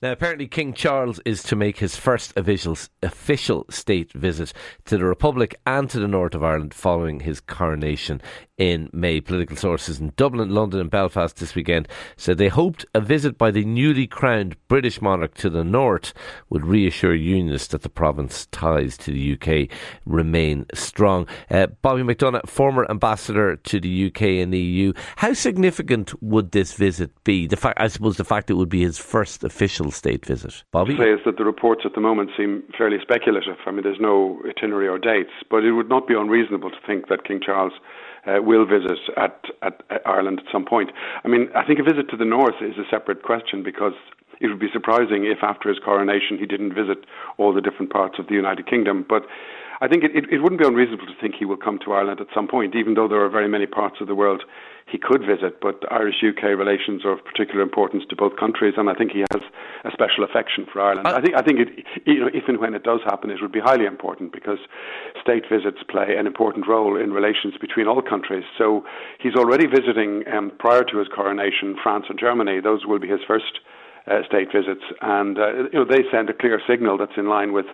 Now, apparently, King Charles is to make his first official, state visit to the Republic and to the north of Ireland following his coronation in May. Political sources in Dublin, London, and Belfast this weekend said they hoped a visit by the newly crowned British monarch to the north would reassure unionists that the province's ties to the UK remain strong. Uh, Bobby McDonagh, former ambassador to the UK and the EU, how significant would this visit be? The fact, I suppose, the fact it would be his first official state visit. Bobby, is that the reports at the moment seem fairly speculative. I mean, there's no itinerary or dates, but it would not be unreasonable to think that King Charles uh, will visit at, at, at Ireland at some point. I mean, I think a visit to the north is a separate question because it would be surprising if after his coronation he didn't visit all the different parts of the United Kingdom. But I think it, it, it, wouldn't be unreasonable to think he will come to Ireland at some point, even though there are very many parts of the world he could visit. But Irish UK relations are of particular importance to both countries, and I think he has a special affection for Ireland. I, I think, I think it, you know, if and when it does happen, it would be highly important because state visits play an important role in relations between all countries. So he's already visiting, um, prior to his coronation, France and Germany. Those will be his first. Uh, state visits, and uh, you know they send a clear signal that's in line with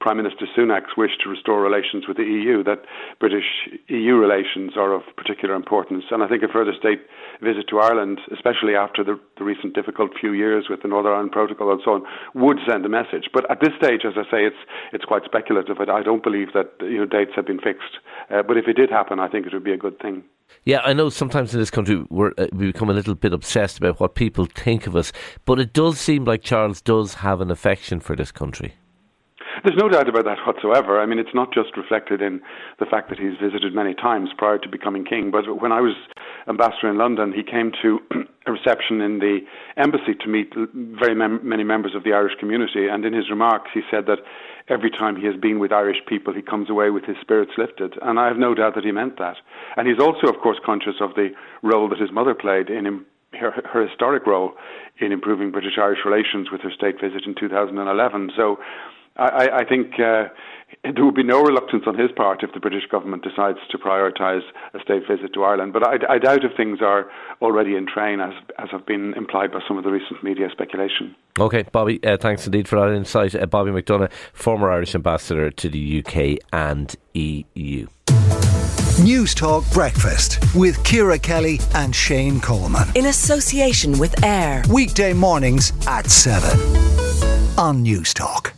Prime Minister Sunak's wish to restore relations with the EU, that British EU relations are of particular importance. And I think a further state visit to Ireland, especially after the, the recent difficult few years with the Northern Ireland Protocol and so on, would send a message. But at this stage, as I say, it's it's quite speculative. I don't believe that you know dates have been fixed. Uh, but if it did happen, I think it would be a good thing. Yeah, I know sometimes in this country we uh, we become a little bit obsessed about what people think of us, but it does seem like Charles does have an affection for this country. There's no doubt about that whatsoever. I mean, it's not just reflected in the fact that he's visited many times prior to becoming king, but when I was ambassador in London, he came to a reception in the embassy to meet very mem- many members of the Irish community, and in his remarks, he said that every time he has been with Irish people, he comes away with his spirits lifted, and I have no doubt that he meant that. And he's also, of course, conscious of the role that his mother played in her, her, historic role in improving British Irish relations with her state visit in 2011. So I, I think uh, there would be no reluctance on his part if the British government decides to prioritise a state visit to Ireland. But I, I doubt if things are already in train, as, as have been implied by some of the recent media speculation. Okay, Bobby, uh, thanks indeed for that insight. Uh, Bobby McDonagh, former Irish ambassador to the UK and EU. News Talk Breakfast with Ciara Kelly and Shane Coleman. In association with AIR. Weekday mornings at 7 on News Talk.